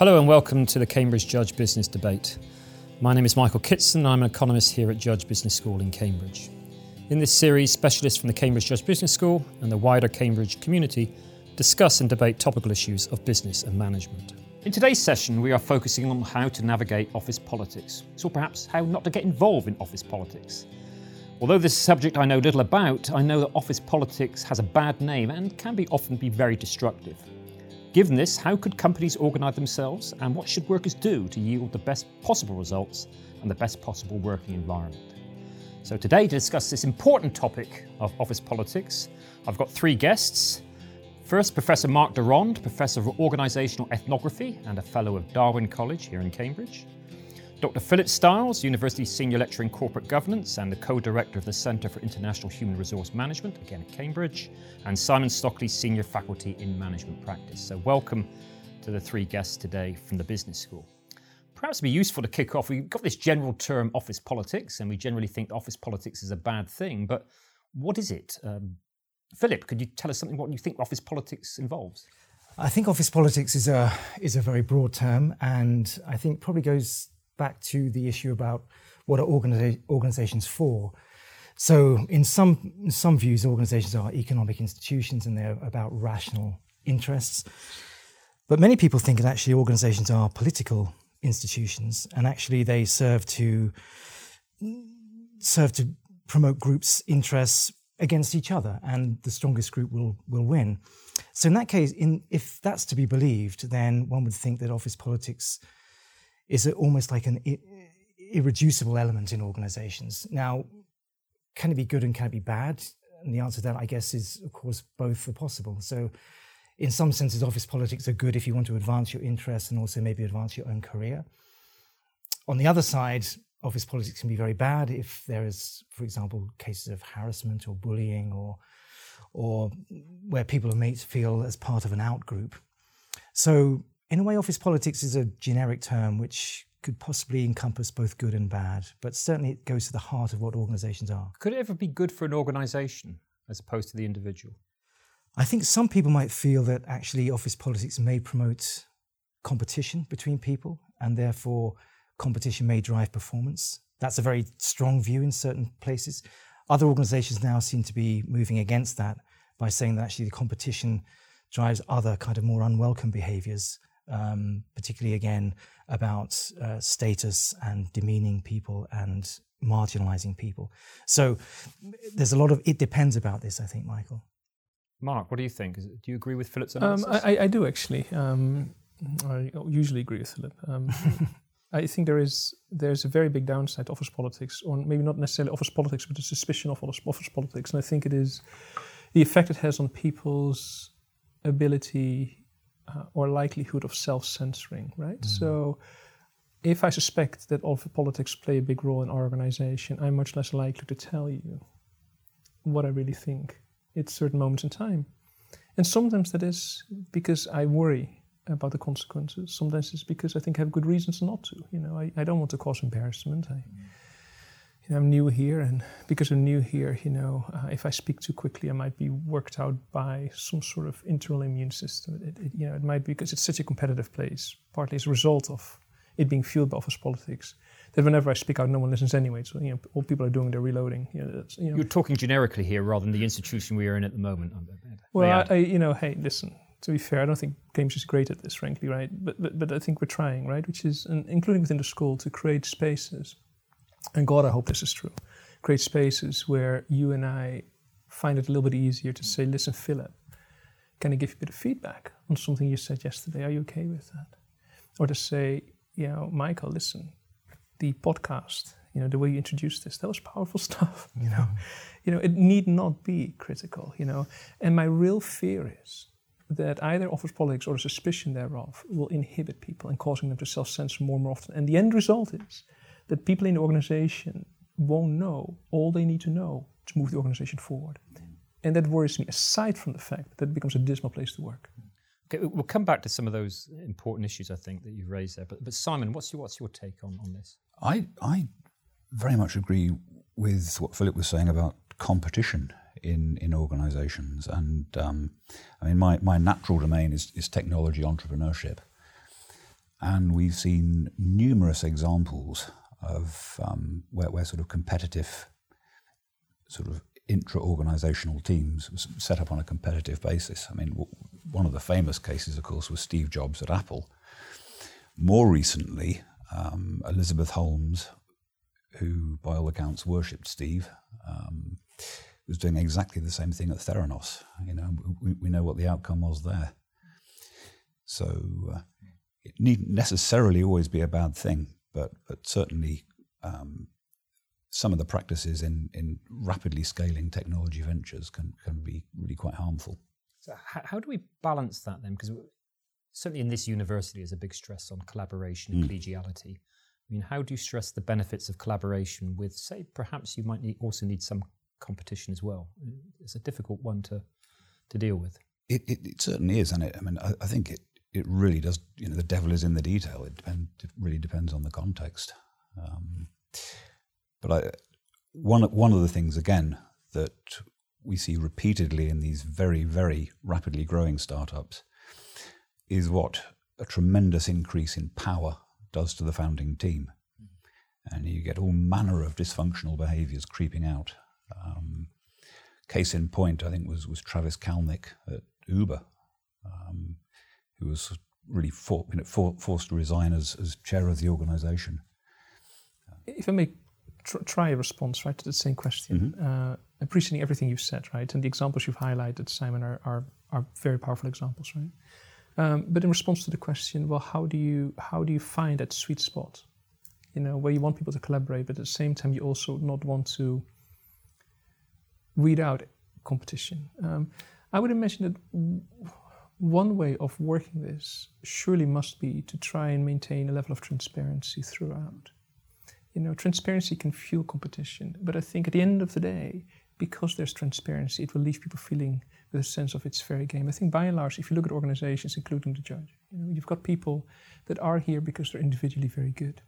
Hello and welcome to the Cambridge Judge Business Debate. My name is Michael Kitson I'm an economist here at Judge Business School in Cambridge. In this series, specialists from the Cambridge Judge Business School and the wider Cambridge community discuss and debate topical issues of business and management. In today's session, we are focusing on how to navigate office politics, or perhaps how not to get involved in office politics. Although this subject I know little about, I know that office politics has a bad name and can be often be very destructive. Given this, how could companies organise themselves and what should workers do to yield the best possible results and the best possible working environment? So, today, to discuss this important topic of office politics, I've got three guests. First, Professor Mark de Rond, Professor of Organisational Ethnography and a Fellow of Darwin College here in Cambridge. Dr. Philip Stiles, University Senior Lecturer in Corporate Governance and the co-director of the Centre for International Human Resource Management, again at Cambridge, and Simon Stockley, Senior Faculty in Management Practice. So welcome to the three guests today from the Business School. Perhaps it'd be useful to kick off. We've got this general term office politics, and we generally think office politics is a bad thing, but what is it? Um, Philip, could you tell us something what you think office politics involves? I think office politics is a is a very broad term, and I think probably goes back to the issue about what are organiza- organizations for. So, in some in some views, organizations are economic institutions and they're about rational interests. But many people think that actually organizations are political institutions, and actually they serve to serve to promote groups' interests against each other, and the strongest group will will win. So, in that case, in if that's to be believed, then one would think that office politics is almost like an irreducible element in organizations. Now, can it be good and can it be bad? And the answer to that, I guess, is of course both are possible. So, in some senses, office politics are good if you want to advance your interests and also maybe advance your own career. On the other side, office politics can be very bad if there is, for example, cases of harassment or bullying or or where people are made to feel as part of an out group. So in a way, office politics is a generic term which could possibly encompass both good and bad, but certainly it goes to the heart of what organizations are. Could it ever be good for an organization as opposed to the individual? I think some people might feel that actually office politics may promote competition between people, and therefore competition may drive performance. That's a very strong view in certain places. Other organizations now seem to be moving against that by saying that actually the competition drives other kind of more unwelcome behaviors um, particularly again about uh, status and demeaning people and marginalizing people. So there's a lot of it depends about this, I think, Michael. Mark, what do you think? do you agree with Philip's um, analysis? Um, I, I, do actually. Um, I usually agree with Philip. Um, I think there is there's a very big downside to office politics, or maybe not necessarily office politics, but the suspicion of office politics, and I think it is the effect it has on people's ability uh, or likelihood of self-censoring, right? Mm. So if I suspect that all politics play a big role in our organization, I'm much less likely to tell you what I really think at certain moments in time. And sometimes that is because I worry about the consequences. Sometimes it's because I think I have good reasons not to. You know, I, I don't want to cause embarrassment. I, mm I'm new here, and because I'm new here, you know, uh, if I speak too quickly, I might be worked out by some sort of internal immune system. It, it, you know, it might be because it's such a competitive place, partly as a result of it being fueled by office politics. That whenever I speak out, no one listens anyway. So you know, all people are doing, they're reloading. You know, you are talking generically here, rather than the institution we are in at the moment. Well, I, I, you know, hey, listen. To be fair, I don't think Cambridge is great at this, frankly, right? But, but but I think we're trying, right? Which is, and including within the school, to create spaces and God, I hope this is true, create spaces where you and I find it a little bit easier to say, listen, Philip, can I give you a bit of feedback on something you said yesterday? Are you okay with that? Or to say, you know, Michael, listen, the podcast, you know, the way you introduced this, that was powerful stuff. You know, mm-hmm. you know, it need not be critical. You know, and my real fear is that either office politics or the suspicion thereof will inhibit people and causing them to self-censor more and more often. And the end result is that people in the organization won't know all they need to know to move the organization forward. And that worries me, aside from the fact that it becomes a dismal place to work. Okay, we'll come back to some of those important issues I think that you've raised there. But, but Simon, what's your, what's your take on, on this? I, I very much agree with what Philip was saying about competition in, in organizations. And um, I mean, my, my natural domain is, is technology entrepreneurship. and we've seen numerous examples of um, where, sort of competitive, sort of intra-organizational teams set up on a competitive basis. I mean, one of the famous cases, of course, was Steve Jobs at Apple. More recently, um, Elizabeth Holmes, who by all accounts worshipped Steve, um, was doing exactly the same thing at Theranos. You know, we, we know what the outcome was there. So uh, it needn't necessarily always be a bad thing, but but certainly um, some of the practices in, in rapidly scaling technology ventures can, can be really quite harmful. So how, how do we balance that then? Because certainly in this university, there's a big stress on collaboration and mm. collegiality. I mean, how do you stress the benefits of collaboration with, say, perhaps you might need, also need some competition as well? It's a difficult one to, to deal with. It, it, it certainly is, and it, I mean, I, I, think it, it really does. You know, the devil is in the detail. It, depend, really depends on the context. Um, but I, one one of the things again that we see repeatedly in these very very rapidly growing startups is what a tremendous increase in power does to the founding team, and you get all manner of dysfunctional behaviours creeping out. Um, case in point, I think was was Travis Kalanick at Uber, um, who was really for, you know, for, forced to resign as, as chair of the organisation. If I may tr- try a response right to the same question. Mm-hmm. Uh, appreciating everything you've said, right, and the examples you've highlighted, Simon, are are, are very powerful examples, right. Um, but in response to the question, well, how do you how do you find that sweet spot? You know, where you want people to collaborate, but at the same time you also not want to weed out competition. Um, I would imagine that one way of working this surely must be to try and maintain a level of transparency throughout you know, transparency can fuel competition. But I think at the end of the day, because there's transparency, it will leave people feeling with a sense of it's fair game. I think by and large, if you look at organizations, including the judge, you know, you've got people that are here because they're individually very good.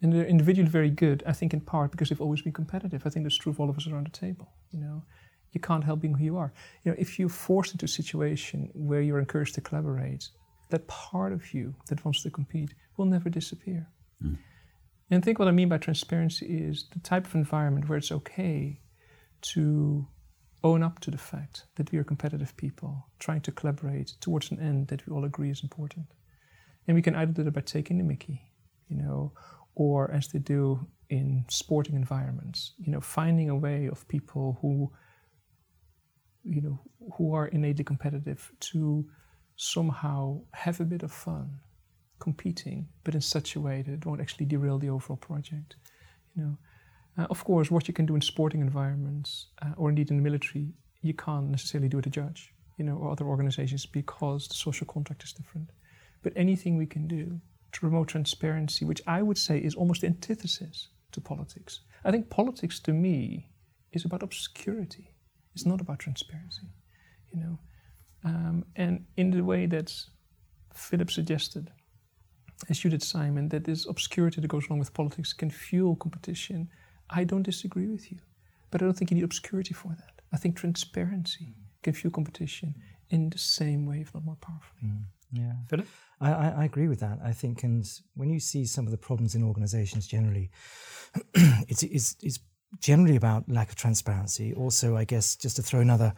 And they're individually very good, I think in part because they've always been competitive. I think that's true of all of us around the table. You know, you can't help being who you are. You know, if you're forced into a situation where you're encouraged to collaborate, that part of you that wants to compete will never disappear. Mm. And I think what I mean by transparency is the type of environment where it's okay to own up to the fact that we are competitive people trying to collaborate towards an end that we all agree is important. And we can either do that by taking the mickey, you know, or as they do in sporting environments, you know, finding a way of people who, you know, who are innately competitive to somehow have a bit of fun competing, but in such a way that it won't actually derail the overall project. You know, uh, of course, what you can do in sporting environments uh, or indeed in the military, you can't necessarily do at a judge, you know, or other organizations because the social contract is different. But anything we can do to promote transparency, which I would say is almost the antithesis to politics. I think politics to me is about obscurity. It's not about transparency, you know. Um, and in the way that Philip suggested, as you did, Simon, that this obscurity that goes along with politics can fuel competition. I don't disagree with you, but I don't think you need obscurity for that. I think transparency mm. can fuel competition in the same way, if not more powerfully. Mm. Yeah, Philip, I, I, I, agree with that. I think, and when you see some of the problems in organisations generally, it's, it's it's generally about lack of transparency. Also, I guess just to throw another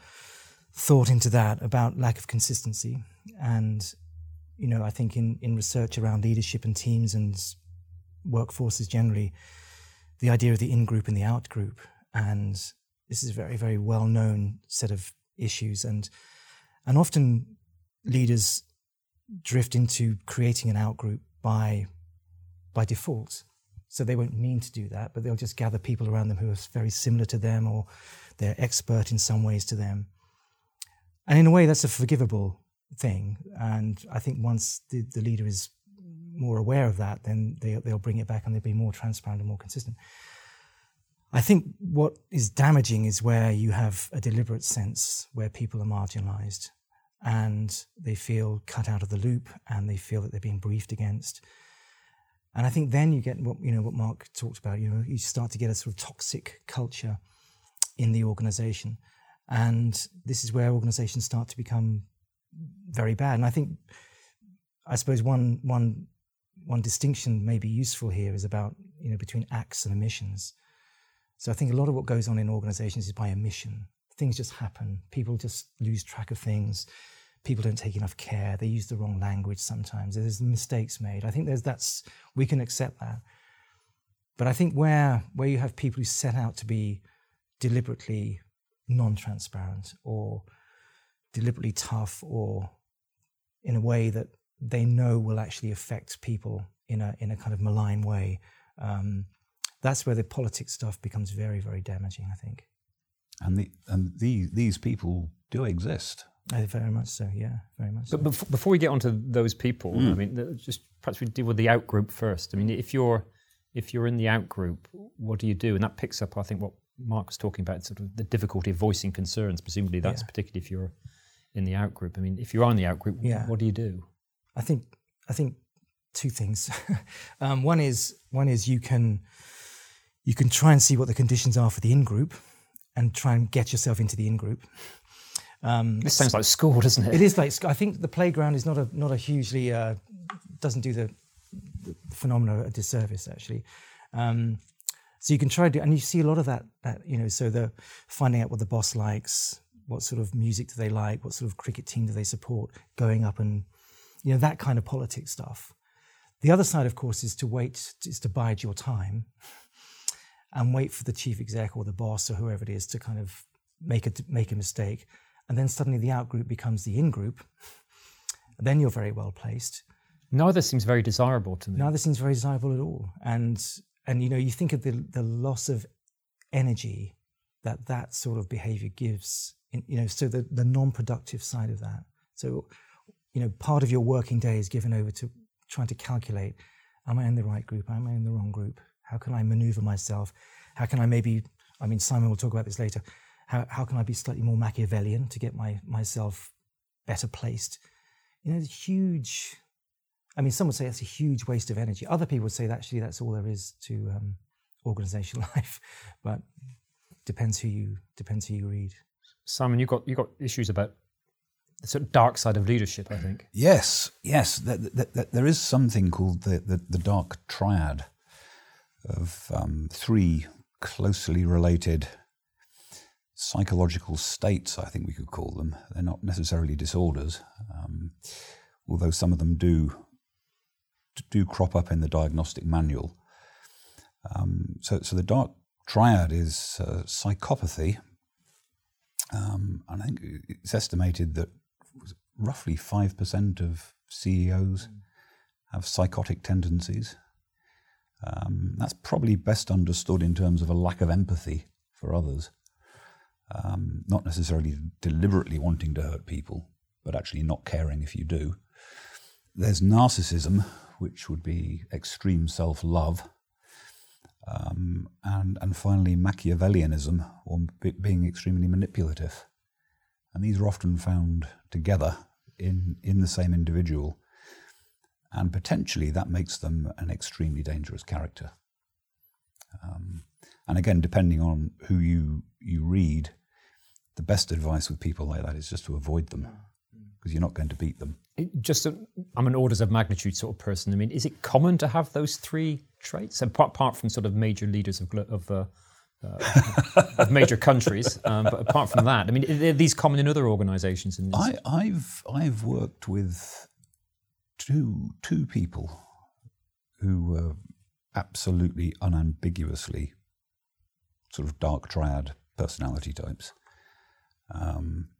thought into that about lack of consistency and you know, I think in, in research around leadership and teams and workforces generally, the idea of the in group and the out group. And this is a very, very well known set of issues. And, and often leaders drift into creating an out group by, by default. So they won't mean to do that, but they'll just gather people around them who are very similar to them or they're expert in some ways to them. And in a way, that's a forgivable thing. And I think once the, the leader is more aware of that, then they, they'll bring it back and they'll be more transparent and more consistent. I think what is damaging is where you have a deliberate sense where people are marginalized and they feel cut out of the loop and they feel that they're being briefed against. And I think then you get what you know what Mark talked about. You know, you start to get a sort of toxic culture in the organization, and this is where organizations start to become very bad. And I think I suppose one one one distinction may be useful here is about you know between acts and emissions. So I think a lot of what goes on in organizations is by omission. Things just happen. People just lose track of things. People don't take enough care. They use the wrong language sometimes. There's mistakes made. I think there's that's we can accept that. But I think where where you have people who set out to be deliberately non-transparent or deliberately tough or in a way that they know will actually affect people in a in a kind of malign way. Um, that's where the politics stuff becomes very very damaging. I think. And the and these these people do exist. Uh, very much so. Yeah, very much. But so. before we get onto those people, mm. I mean, just perhaps we deal with the out group first. I mean, if you're if you're in the out group, what do you do? And that picks up, I think, what Mark was talking about, sort of the difficulty of voicing concerns. Presumably, that's yeah. particularly if you're in the out group. I mean, if you are in the out group, yeah. what do you do? I think I think two things. um, one is one is you can you can try and see what the conditions are for the in group, and try and get yourself into the in group. Um, this sounds like school, doesn't it? It is like I think the playground is not a not a hugely uh, doesn't do the, the phenomena a disservice actually. Um, so you can try to do, and you see a lot of that. That you know, so the finding out what the boss likes, what sort of music do they like, what sort of cricket team do they support, going up and you know that kind of politics stuff. The other side, of course, is to wait, is to bide your time, and wait for the chief exec or the boss or whoever it is to kind of make a make a mistake, and then suddenly the out group becomes the in group. Then you're very well placed. Neither seems very desirable to me. Neither seems very desirable at all, and and you know you think of the the loss of energy that that sort of behavior gives in, you know so the the non-productive side of that so you know part of your working day is given over to trying to calculate am i in the right group am i in the wrong group how can i maneuver myself how can i maybe i mean simon will talk about this later how, how can i be slightly more machiavellian to get my myself better placed you know it's a huge I mean, some would say that's a huge waste of energy. Other people would say that actually that's all there is to um, organizational life, but depends who you depends who you read. Simon, you got you got issues about the sort of dark side of leadership. I think. Yes, yes. there is something called the, the, the dark triad of um, three closely related psychological states. I think we could call them. They're not necessarily disorders, um, although some of them do do crop up in the diagnostic manual. Um, so, so the dark triad is uh, psychopathy, um, and I think it's estimated that roughly five percent of CEOs have psychotic tendencies. Um, that's probably best understood in terms of a lack of empathy for others, um, not necessarily deliberately wanting to hurt people, but actually not caring if you do. There's narcissism, which would be extreme self love. Um, and, and finally, Machiavellianism, or b- being extremely manipulative. And these are often found together in, in the same individual. And potentially that makes them an extremely dangerous character. Um, and again, depending on who you, you read, the best advice with people like that is just to avoid them because you're not going to beat them just i am an orders of magnitude sort of person. I mean, is it common to have those three traits apart, apart from sort of major leaders of of, uh, uh, of major countries? Um, but apart from that, I mean, are these common in other organisations? In I, I've I've worked with two two people who were absolutely unambiguously sort of dark triad personality types. Um,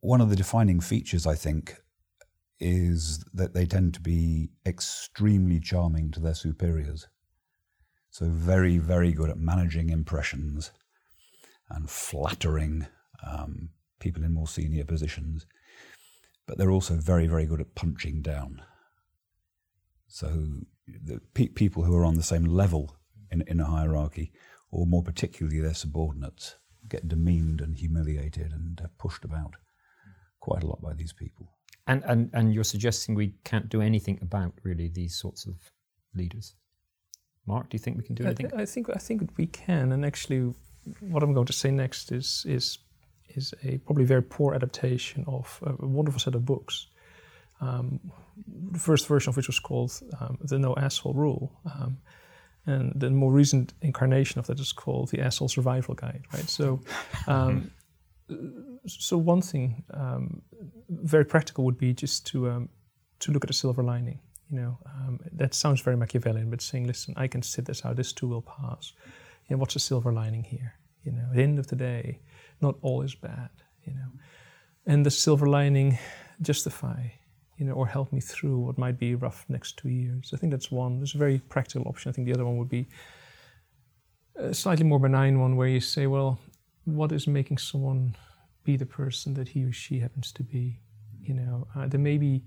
one of the defining features, I think, is that they tend to be extremely charming to their superiors. So, very, very good at managing impressions and flattering um, people in more senior positions. But they're also very, very good at punching down. So, the pe- people who are on the same level in, in a hierarchy, or more particularly their subordinates, get demeaned and humiliated and uh, pushed about quite a lot by these people. And, and, and you're suggesting we can't do anything about really these sorts of leaders. Mark, do you think we can do anything? I, th- I think I think we can. And actually, what I'm going to say next is is is a probably very poor adaptation of a wonderful set of books Um, the first version of which was called um, the No Asshole Rule. Um, and the more recent incarnation of that is called the Asshole Survival Guide, right? So, um, so one thing um, very practical would be just to um, to look at the silver lining. You know, um, that sounds very Machiavellian, but saying, listen, I can sit this out. This too will pass. You know, what's the silver lining here? You know, at the end of the day, not all is bad. You know, and the silver lining justify you know, or help me through what might be rough next two years. I think that's one. There's a very practical option. I think the other one would be a slightly more benign one where you say, well, what is making someone be the person that he or she happens to be? You know, uh, there may be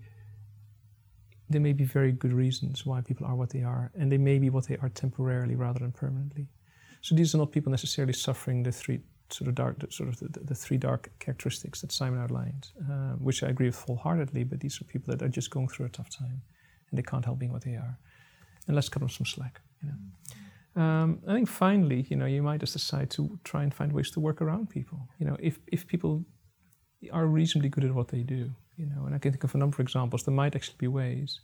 there may be very good reasons why people are what they are, and they may be what they are temporarily rather than permanently. So these are not people necessarily suffering the three sort of dark, sort of the, the three dark characteristics that Simon outlined, uh, which I agree with wholeheartedly. But these are people that are just going through a tough time, and they can't help being what they are. And let's cut them some slack. You know. Um, I think finally, you know, you might just decide to try and find ways to work around people. You know, if if people are reasonably good at what they do, you know, and I can think of a number of examples. There might actually be ways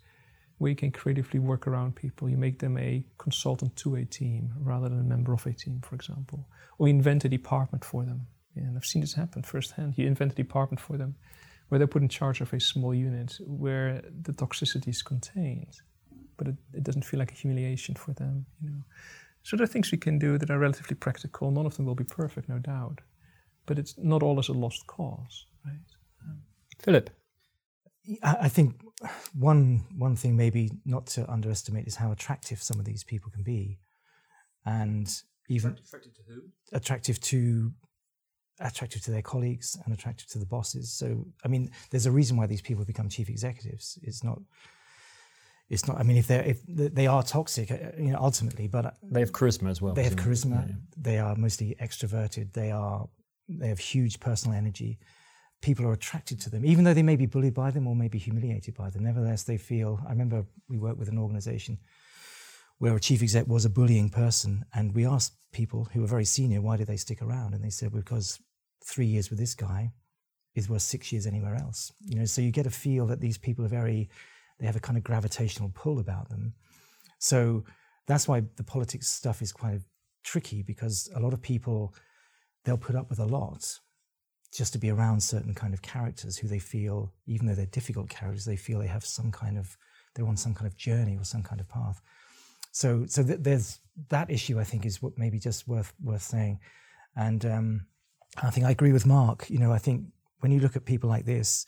where you can creatively work around people. You make them a consultant to a team rather than a member of a team, for example. Or you invent a department for them. And I've seen this happen firsthand. You invent a department for them where they're put in charge of a small unit where the toxicity is contained, but it, it doesn't feel like a humiliation for them, you know. So there are things we can do that are relatively practical. None of them will be perfect, no doubt. But it's not all as a lost cause, right? Um, Philip. I think one one thing maybe not to underestimate is how attractive some of these people can be, and even attractive to who? Attractive to attractive to their colleagues and attractive to the bosses. So I mean, there's a reason why these people become chief executives. It's not. It's not. I mean, if they if they are toxic, uh, you know, ultimately, but uh, they have charisma as well. They have charisma. Yeah. They are mostly extroverted. They are. They have huge personal energy people are attracted to them, even though they may be bullied by them or may be humiliated by them. Nevertheless, they feel. I remember we worked with an organization where a chief exec was a bullying person, and we asked people who were very senior, why did they stick around? And they said, because three years with this guy is worth six years anywhere else. You know, so you get a feel that these people are very, they have a kind of gravitational pull about them. So that's why the politics stuff is quite tricky because a lot of people they'll put up with a lot just to be around certain kind of characters who they feel, even though they're difficult characters, they feel they have some kind of, they're on some kind of journey or some kind of path. So, so th- there's that issue. I think is what maybe just worth worth saying, and um, I think I agree with Mark. You know, I think when you look at people like this,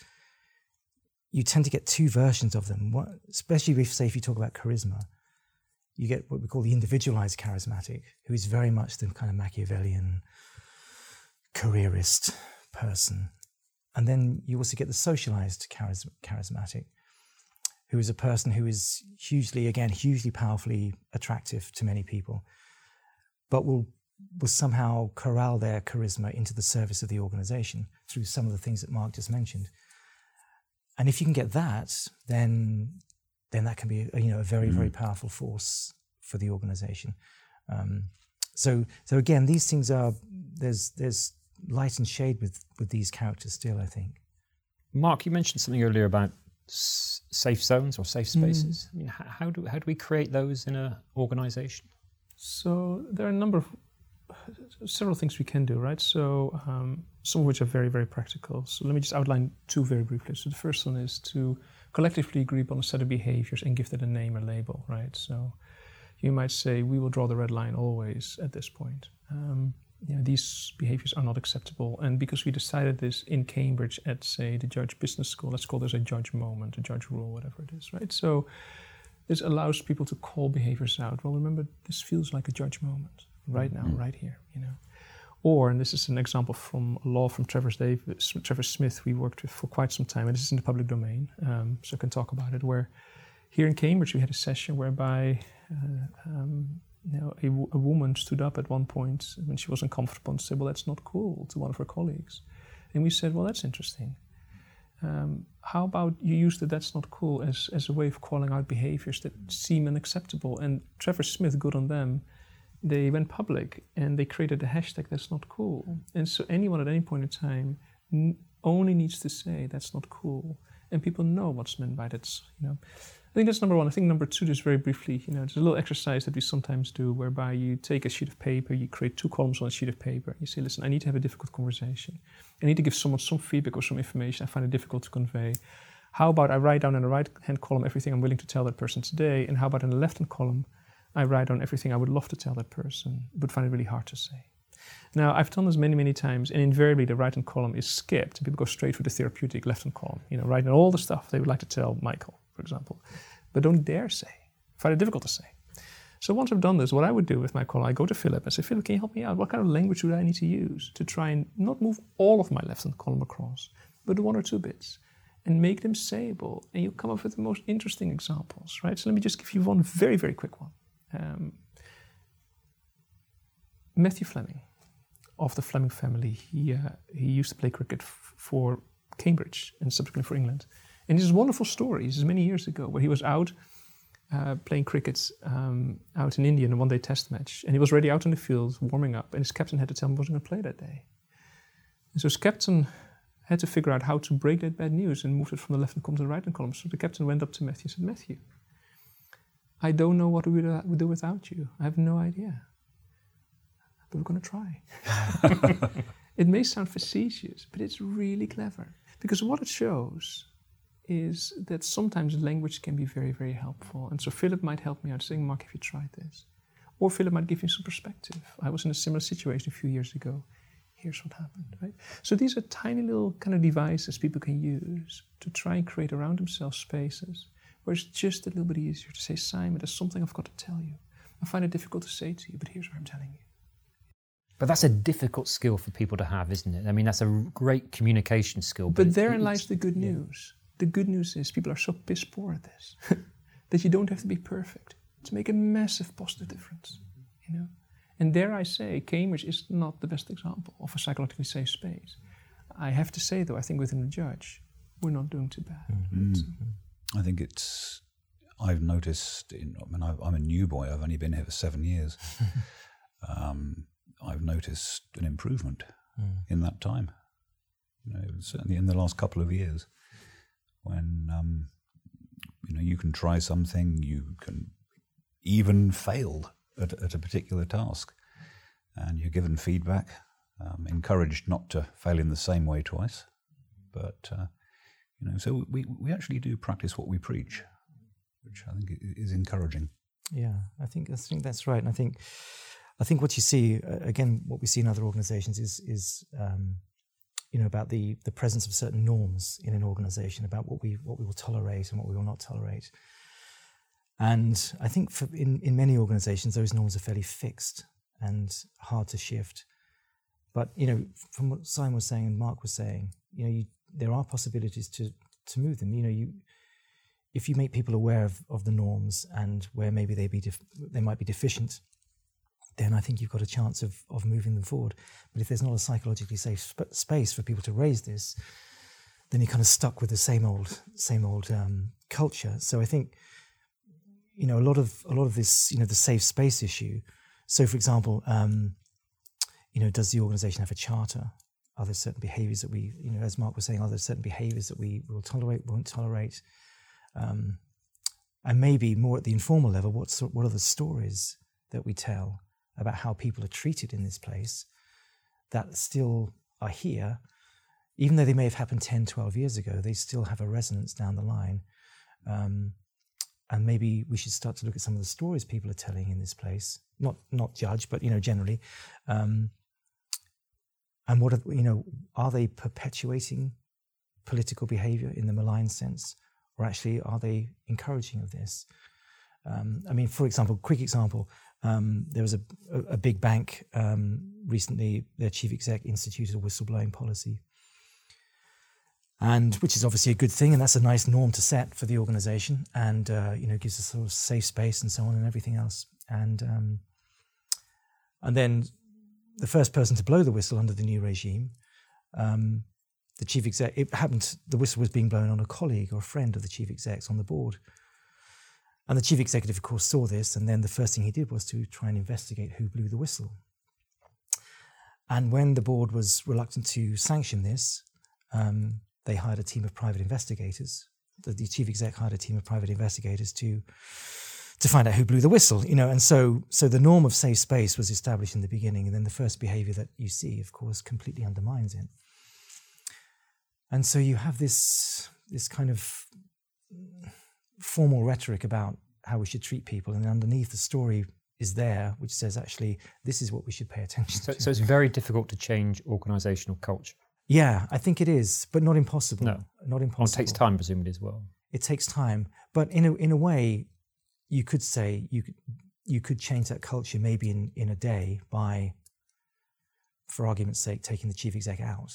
you tend to get two versions of them. What, especially if, say, if you talk about charisma, you get what we call the individualized charismatic, who is very much the kind of Machiavellian careerist person. And then you also get the socialized charis- charismatic, who is a person who is hugely, again, hugely powerfully attractive to many people, but will, will somehow corral their charisma into the service of the organization through some of the things that Mark just mentioned. And if you can get that, then then that can be a, you know a very mm. very powerful force for the organization. Um, so so again, these things are there's there's light and shade with with these characters still. I think. Mark, you mentioned something earlier about s- safe zones or safe spaces. Mm. I mean, how, how, do how do we create those in an organisation? So there are a number of several things we can do, right? So um, some of which are very very practical. So let me just outline two very briefly. So the first one is to collectively agree upon a set of behaviors and give that a name or label, right? So you might say we will draw the red line always at this point. Um, you know, these behaviors are not acceptable. And because we decided this in Cambridge at, say, the Judge Business School, let's call this a judge moment, a judge rule, whatever it is, right? So this allows people to call behaviors out. Well, remember, this feels like a judge moment right now, mm-hmm. right here, you know. Or, and this is an example from a law from Trevor, Davis, Travers Smith we worked with for quite some time, and this is in the public domain, um, so I can talk about it, where here in Cambridge we had a session whereby uh, um, you know, woman stood up at one point when she wasn't comfortable and said, "Well, that's not cool," to one of her colleagues, and we said, "Well, that's interesting. Um, how about you use the that's not cool as as a way of calling out behaviors that seem unacceptable?" And Travers Smith, good on them, they went public and they created a hashtag that's not cool, and so anyone at any point in time n- only needs to say that's not cool and people know what's meant by that. You know, I think that's number one. I think number two, just very briefly, you know, there's a little exercise that we sometimes do whereby you take a sheet of paper, you create two columns on a sheet of paper. You say, listen, I need to have a difficult conversation. I need to give someone some feedback or some information I find it difficult to convey. How about I write down in the right hand column everything I'm willing to tell that person today? And how about in the left hand column, I write down everything I would love to tell that person, but find it really hard to say? Now, I've done this many, many times, and invariably the right hand column is skipped, people go straight for the therapeutic left hand column, you know, writing all the stuff they would like to tell Michael for example, but don't dare say. Find it difficult to say. So once I've done this, what I would do with my caller, I go to Philip and say, Philip, can you help me out? What kind of language would I need to use to try and not move all of my left-hand column across, but one or two bits, and make them sayable, and you come up with the most interesting examples, right? So let me just give you one very, very quick one. Um, Matthew Fleming, of the Fleming family, he, uh, he used to play cricket f- for Cambridge and subsequently for England. And a wonderful story. This is many years ago where he was out uh, playing cricket um, out in India in a one day test match. And he was already out in the field warming up. And his captain had to tell him he wasn't going to play that day. And so his captain had to figure out how to break that bad news and move it from the left hand column to the right hand column. So the captain went up to Matthew and said, Matthew, I don't know what we would do without you. I have no idea. But we're going to try. it may sound facetious, but it's really clever. Because what it shows is that sometimes language can be very, very helpful. And so Philip might help me out saying, Mark, have you tried this? Or Philip might give you some perspective. I was in a similar situation a few years ago. Here's what happened, right? So these are tiny little kind of devices people can use to try and create around themselves spaces where it's just a little bit easier to say, Simon, there's something I've got to tell you. I find it difficult to say to you, but here's what I'm telling you. But that's a difficult skill for people to have, isn't it? I mean, that's a great communication skill. But, but therein lies the good news. Yeah the good news is people are so piss poor at this that you don't have to be perfect to make a massive positive difference. You know? And dare I say, Cambridge is not the best example of a psychologically safe space. I have to say, though, I think within the judge, we're not doing too bad. Mm-hmm. I think it's. I've noticed. In, I mean, I'm a new boy. I've only been here for seven years. um, I've noticed an improvement mm. in that time. You know, certainly in the last couple of years when um, you know you can try something, you can even fail at, at a particular task, and you're given feedback, um, encouraged not to fail in the same way twice. But uh, you know, so we we actually do practice what we preach, which I think is encouraging. Yeah, I think I think that's right, and I think I think what you see again, what we see in other organisations is is um, you know, about the, the presence of certain norms in an organization, about what we, what we will tolerate and what we will not tolerate. And I think for, in, in many organizations, those norms are fairly fixed and hard to shift. But, you know, from what Simon was saying and Mark was saying, you know, you, there are possibilities to, to move them. You know, you, if you make people aware of, of the norms and where maybe they, be def, they might be deficient, then I think you've got a chance of, of moving them forward. But if there's not a psychologically safe sp- space for people to raise this, then you're kind of stuck with the same old same old um, culture. So I think you know a lot of a lot of this you know the safe space issue. So for example, um, you know, does the organisation have a charter? Are there certain behaviours that we you know as Mark was saying, are there certain behaviours that we will tolerate, won't tolerate? Um, and maybe more at the informal level, what's what are the stories that we tell about how people are treated in this place that still are here, even though they may have happened 10, 12 years ago, they still have a resonance down the line. Um, and maybe we should start to look at some of the stories people are telling in this place, not not judge, but you know generally. Um, and what are, you know, are they perpetuating political behaviour in the malign sense, or actually are they encouraging of this? Um, I mean, for example, quick example, um, there was a, a, big bank um, recently, their chief exec instituted a whistleblowing policy. And which is obviously a good thing, and that's a nice norm to set for the organization, and uh, you know gives a sort of safe space and so on and everything else. And um, and then the first person to blow the whistle under the new regime, um, the chief exec, it happened. The whistle was being blown on a colleague or a friend of the chief execs on the board, and the chief executive, of course, saw this, and then the first thing he did was to try and investigate who blew the whistle. And when the board was reluctant to sanction this, um, they hired a team of private investigators. The, the chief exec hired a team of private investigators to to find out who blew the whistle, you know. And so, so the norm of safe space was established in the beginning, and then the first behavior that you see, of course, completely undermines it. And so you have this this kind of formal rhetoric about how we should treat people, and underneath the story is there, which says actually this is what we should pay attention So, to. so it's very difficult to change organisational culture. yeah, I think it is, but not impossible. No. not Well, impossible. it takes time, presumably, as well. It takes time, but in a in a way, you could say you could you could change that culture maybe in in a day by, for argument's sake, taking the chief exec out.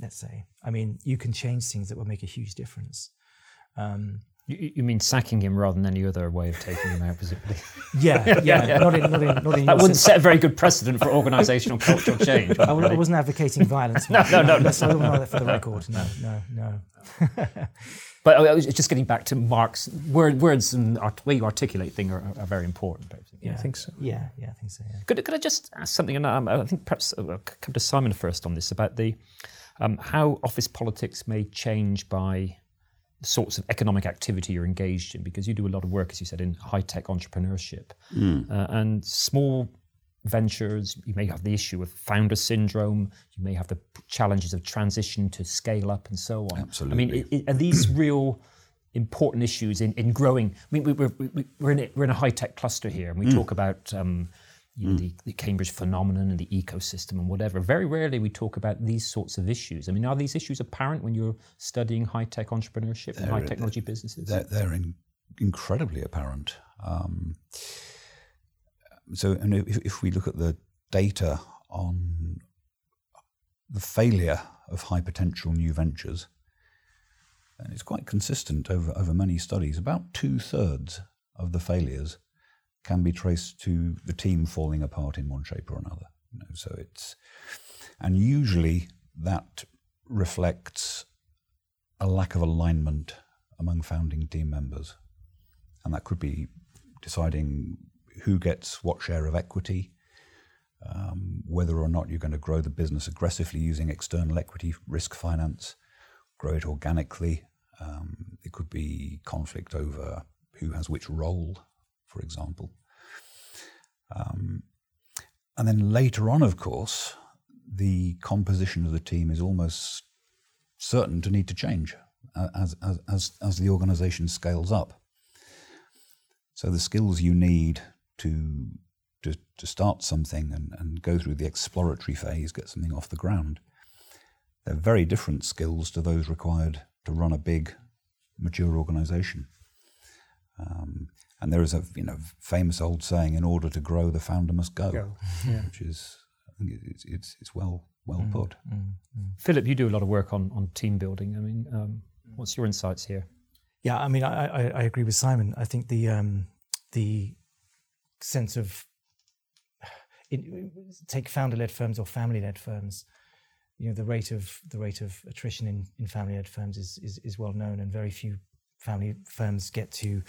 Let's say. I mean, you can change things that will make a huge difference. Um, You, you- mean sacking him rather than any other way of taking him out, presumably? yeah, yeah, not in not in not in that wouldn't set a very good precedent for organisational cultural change. I, it, wasn't advocating violence. No, no, no, I don't that for the record. No, no, no. But I was just getting back to Mark's word, words and art, way you articulate things are, are very important. Yeah, I think so. Yeah, yeah, I think so. Yeah. Could, could I just ask something? And um, I think perhaps uh, come to Simon first on this about the um, how office politics may change by sorts of economic activity you're engaged in, because you do a lot of work, as you said, in high tech entrepreneurship uh, and small ventures. You may have the issue of founder syndrome. You may have the challenges of transition to scale up and so on. Absolutely. I mean, i- i- are these real? important issues in, in growing. I mean, we, we're, we- we're, in a, we're in a high tech cluster here, and we talk about um, you know, the, the Cambridge phenomenon and the ecosystem and whatever. Very rarely we talk about these sorts of issues. I mean, are these issues apparent when you're studying high tech entrepreneurship and high technology businesses? They're, they're in, incredibly apparent. Um, so, and if, if we look at the data on the failure of high potential new ventures, and it's quite consistent over, over many studies. About two thirds of the failures can be traced to the team falling apart in one shape or another. You know, so it's, and usually that reflects a lack of alignment among founding team members, and that could be deciding who gets what share of equity, um, whether or not you're going to grow the business aggressively using external equity risk finance, grow it organically. Um, it could be conflict over who has which role, for example. Um, and then later on, of course, the composition of the team is almost certain to need to change uh, as, as, as, as the organization scales up. So the skills you need to, to, to start something and, and go through the exploratory phase, get something off the ground, they're very different skills to those required to run a big, mature organization. Um, and there is a you know famous old saying: "In order to grow, the founder must go,", Go, which is I think it's it's, it's well well put. Philip, you do a lot of work on, on team building. I mean, um, what's your insights here? Yeah, I mean, I, I, I agree with Simon. I think the um, the sense of it, take founder-led firms or family-led firms. You know, the rate of the rate of attrition in, in family-led firms is, is is well known, and very few family firms get to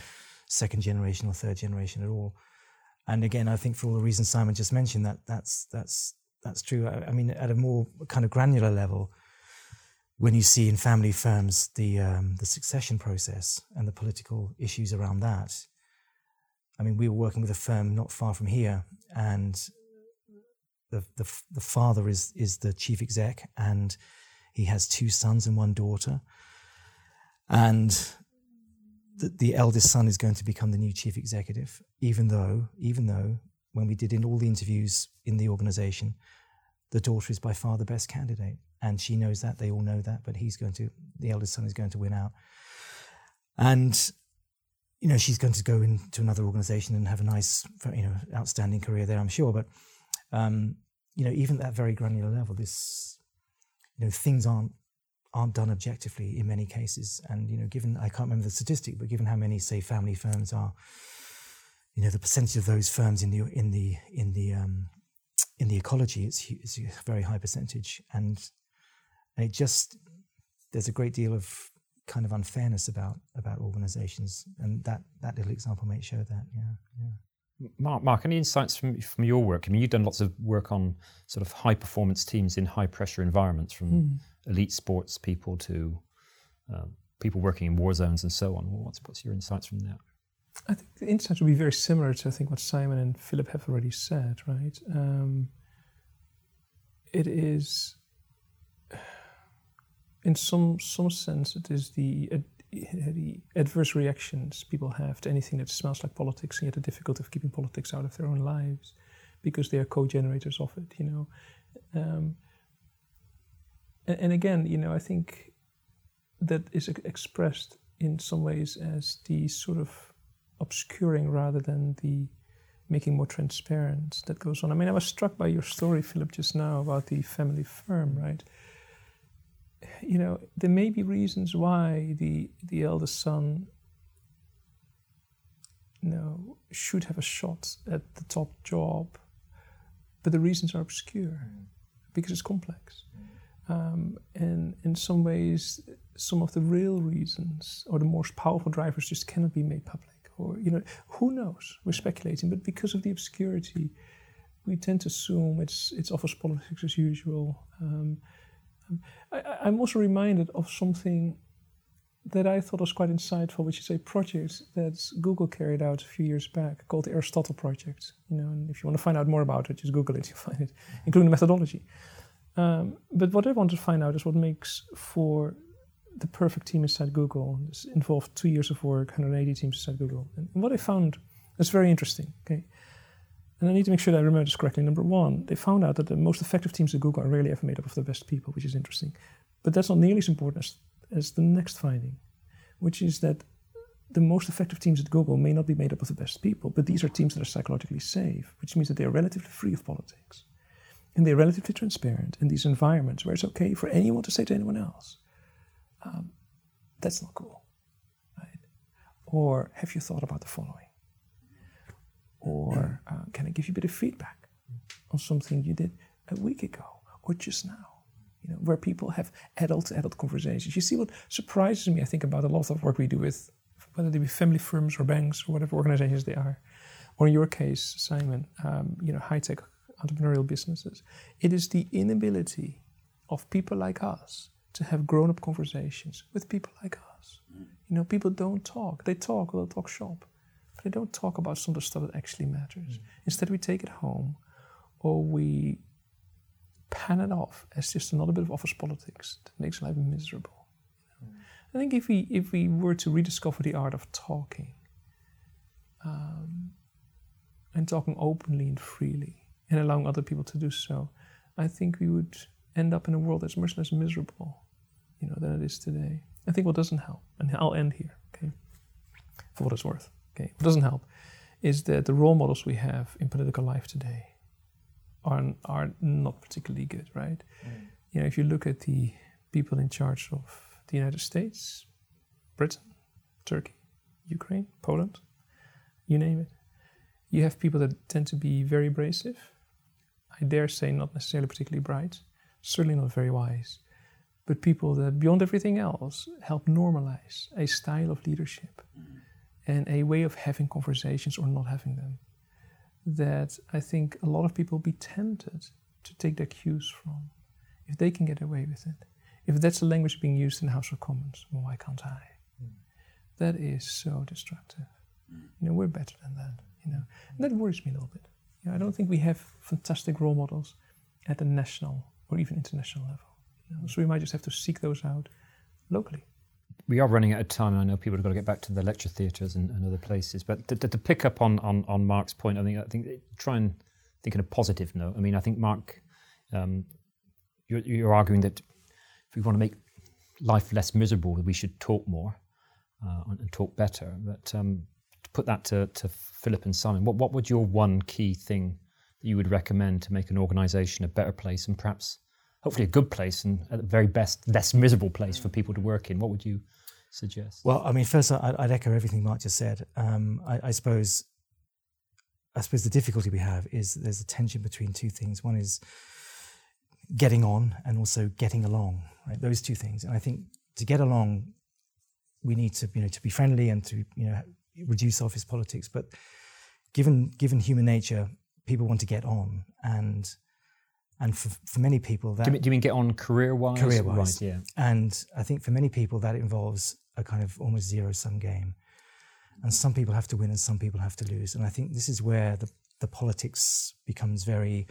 second generation or third generation at all. And again, I think for all the reasons Simon just mentioned, that that's that's that's true. I, I mean, at a more kind of granular level, when you see in family firms the um, the succession process and the political issues around that. I mean, we were working with a firm not far from here, and the the, the father is is the chief exec, and he has two sons and one daughter, and the, the eldest son is going to become the new chief executive, even though even though when we did in all the interviews in the organization, the daughter is by far the best candidate, and she knows that. They all know that, but he's going to the eldest son is going to win out, and you know she's going to go into another organization and have a nice, you know, outstanding career there, I'm sure. But um, you know, even at that very granular level, this you know things aren't aren't done objectively in many cases. And you know, given I can't remember the statistic, but given how many say family firms are, you know, the percentage of those firms in the in the in the um, in the ecology, it's, it's a very high percentage, and and it just there's a great deal of kind of unfairness about about organisations, and that that little example might show that. Yeah, yeah. Mark, Mark, any insights from from your work? I mean, you've done lots of work on sort of high performance teams in high pressure environments, from elite sports people to uh, people working in war zones and so on. What's, what's your insights from that? I think the insights would be very similar to I think what Simon and Philip have already said. Right? Um, it is, in some some sense, it is the the adverse reactions people have to anything that smells like politics, and yet the difficulty of keeping politics out of their own lives, because they are co-generators of it. You know, um, and, and, again, you know, I think that is expressed in some ways as the sort of obscuring rather than the making more transparent that goes on. I mean, I was struck by your story, Philip, just now about the family firm, mm-hmm. right? you know, there may be reasons why the the eldest son, you know, should have a shot at the top job, but the reasons are obscure mm-hmm. because it's complex. Um, and in some ways, some of the real reasons or the most powerful drivers just cannot be made public. Or you know, who knows? We're speculating, but because of the obscurity, we tend to assume it's it's office politics as usual. Um, I, am also reminded of something that I thought was quite insightful, which is a project that Google carried out a few years back called the Aristotle Project. You know, and if you want to find out more about it, just Google it, you'll find it, including the methodology. Um, but what I want to find out is what makes for the perfect team inside Google. This involved two years of work, 180 teams inside Google. And what I found is very interesting. Okay, and I need to make sure that I remember this correctly. Number one, they found out that the most effective teams at Google are rarely ever made up of the best people, which is interesting. But that's not nearly as important as, as the next finding, which is that the most effective teams at Google may not be made up of the best people, but these are teams that are psychologically safe, which means that they are relatively free of politics. And they're relatively transparent in these environments where it's okay for anyone to say to anyone else, um, that's not cool. Right? Or have you thought about the following? Or uh, can I give you a bit of feedback on something you did a week ago or just now? You know, where people have adult to adult conversations. You see what surprises me, I think, about a lot of work we do with whether they be family firms or banks or whatever organizations they are, or in your case, Simon, um, you know, high tech entrepreneurial businesses. It is the inability of people like us to have grown up conversations with people like us. You know, people don't talk. They talk, they'll talk shop but they don't talk about some of the stuff that actually matters. Mm. Instead, we take it home or we pan it off as just another bit of office politics that makes life miserable. Mm. I think if we if we were to rediscover the art of talking um, and talking openly and freely and allowing other people to do so, I think we would end up in a world that's much less miserable, you know, than it is today. I think what doesn't help, and I'll end here, okay, for what it's worth. Okay, what doesn't help is that the role models we have in political life today are are not particularly good, right? Mm. You know, if you look at the people in charge of the United States, Britain, Turkey, Ukraine, Poland, you name it, you have people that tend to be very abrasive. I dare say not necessarily particularly bright, certainly not very wise, but people that beyond everything else help normalize a style of leadership. Mm and a way of having conversations or not having them that I think a lot of people be tempted to take their cues from if they can get away with it. If that's the language being used in the House of Commons, well, why can't I? Mm. That is so destructive. Mm. You know, we're better than that. You know, and that worries me a little bit. I don't think we have fantastic role models at the national or even international level. You know? So we might just have to seek those out locally we are running out of time. I know people have got to get back to the lecture theatres and, and, other places. But to, to, pick up on, on, on Mark's point, I think I think try and think in a positive note. I mean, I think Mark, um, you're, you're, arguing that if we want to make life less miserable, we should talk more uh, and talk better. But um, to put that to, to Philip and Simon, what what would your one key thing that you would recommend to make an organisation a better place and perhaps hopefully a good place and at the very best less miserable place for people to work in? What would you suggest? Well, I mean, first I'd, I'd echo everything Mark just said. Um, I, I, suppose, I suppose the difficulty we have is there's a tension between two things. One is getting on, and also getting along. Right, those two things. And I think to get along, we need to you know to be friendly and to you know reduce office politics. But given given human nature, people want to get on and And for, for many people, that do you, mean, do you mean get on career wise? Career wise, right, yeah. And I think for many people that involves a kind of almost zero sum game. And some people have to win and some people have to lose. And I think this is where the, the politics becomes very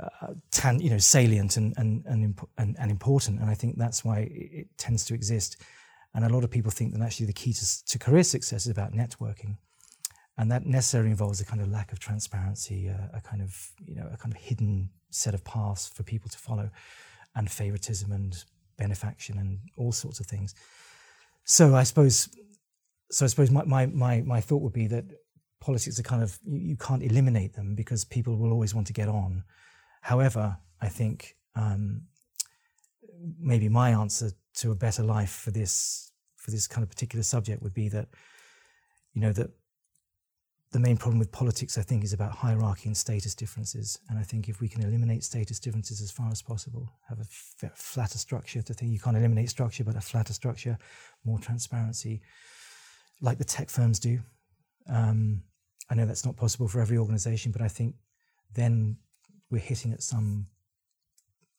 uh, tan, you know, salient and, and, and, and, and important. And I think that's why it tends to exist. And a lot of people think that actually the key to, to career success is about networking and that necessarily involves a kind of lack of transparency, a kind of you know a kind of hidden set of paths for people to follow, and favoritism and benefaction and all sorts of things. So I suppose, so I suppose my my my, my thought would be that politics are kind of you, you can't eliminate them because people will always want to get on. However, I think um, maybe my answer to a better life for this for this kind of particular subject would be that you know that the main problem with politics, I think, is about hierarchy and status differences. And I think if we can eliminate status differences as far as possible, have a f- flatter structure to think you can't eliminate structure, but a flatter structure, more transparency, like the tech firms do. Um, I know that's not possible for every organization, but I think then we're hitting at some,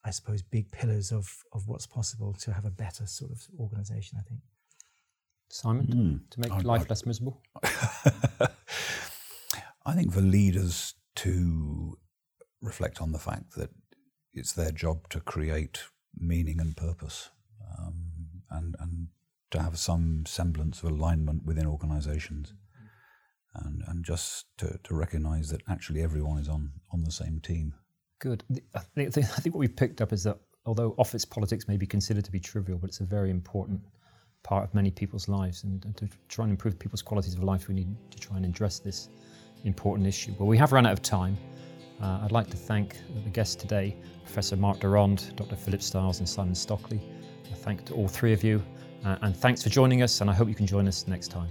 I suppose, big pillars of, of what's possible to have a better sort of organization, I think. Simon, mm. to make I, life I, less miserable? I think for leaders to reflect on the fact that it's their job to create meaning and purpose um, and, and to have some semblance of alignment within organizations and, and just to, to recognize that actually everyone is on, on the same team. Good. I think, I think what we've picked up is that although office politics may be considered to be trivial, but it's a very important part of many people's lives. And, to try and improve people's qualities of life, we need to try and address this important issue. But we have run out of time. Uh, I'd like to thank the guests today, Professor Mark de Rond, Dr. Philip Stiles, and Simon Stockley. A thank to all three of you, uh, and thanks for joining us, and I hope you can join us next time.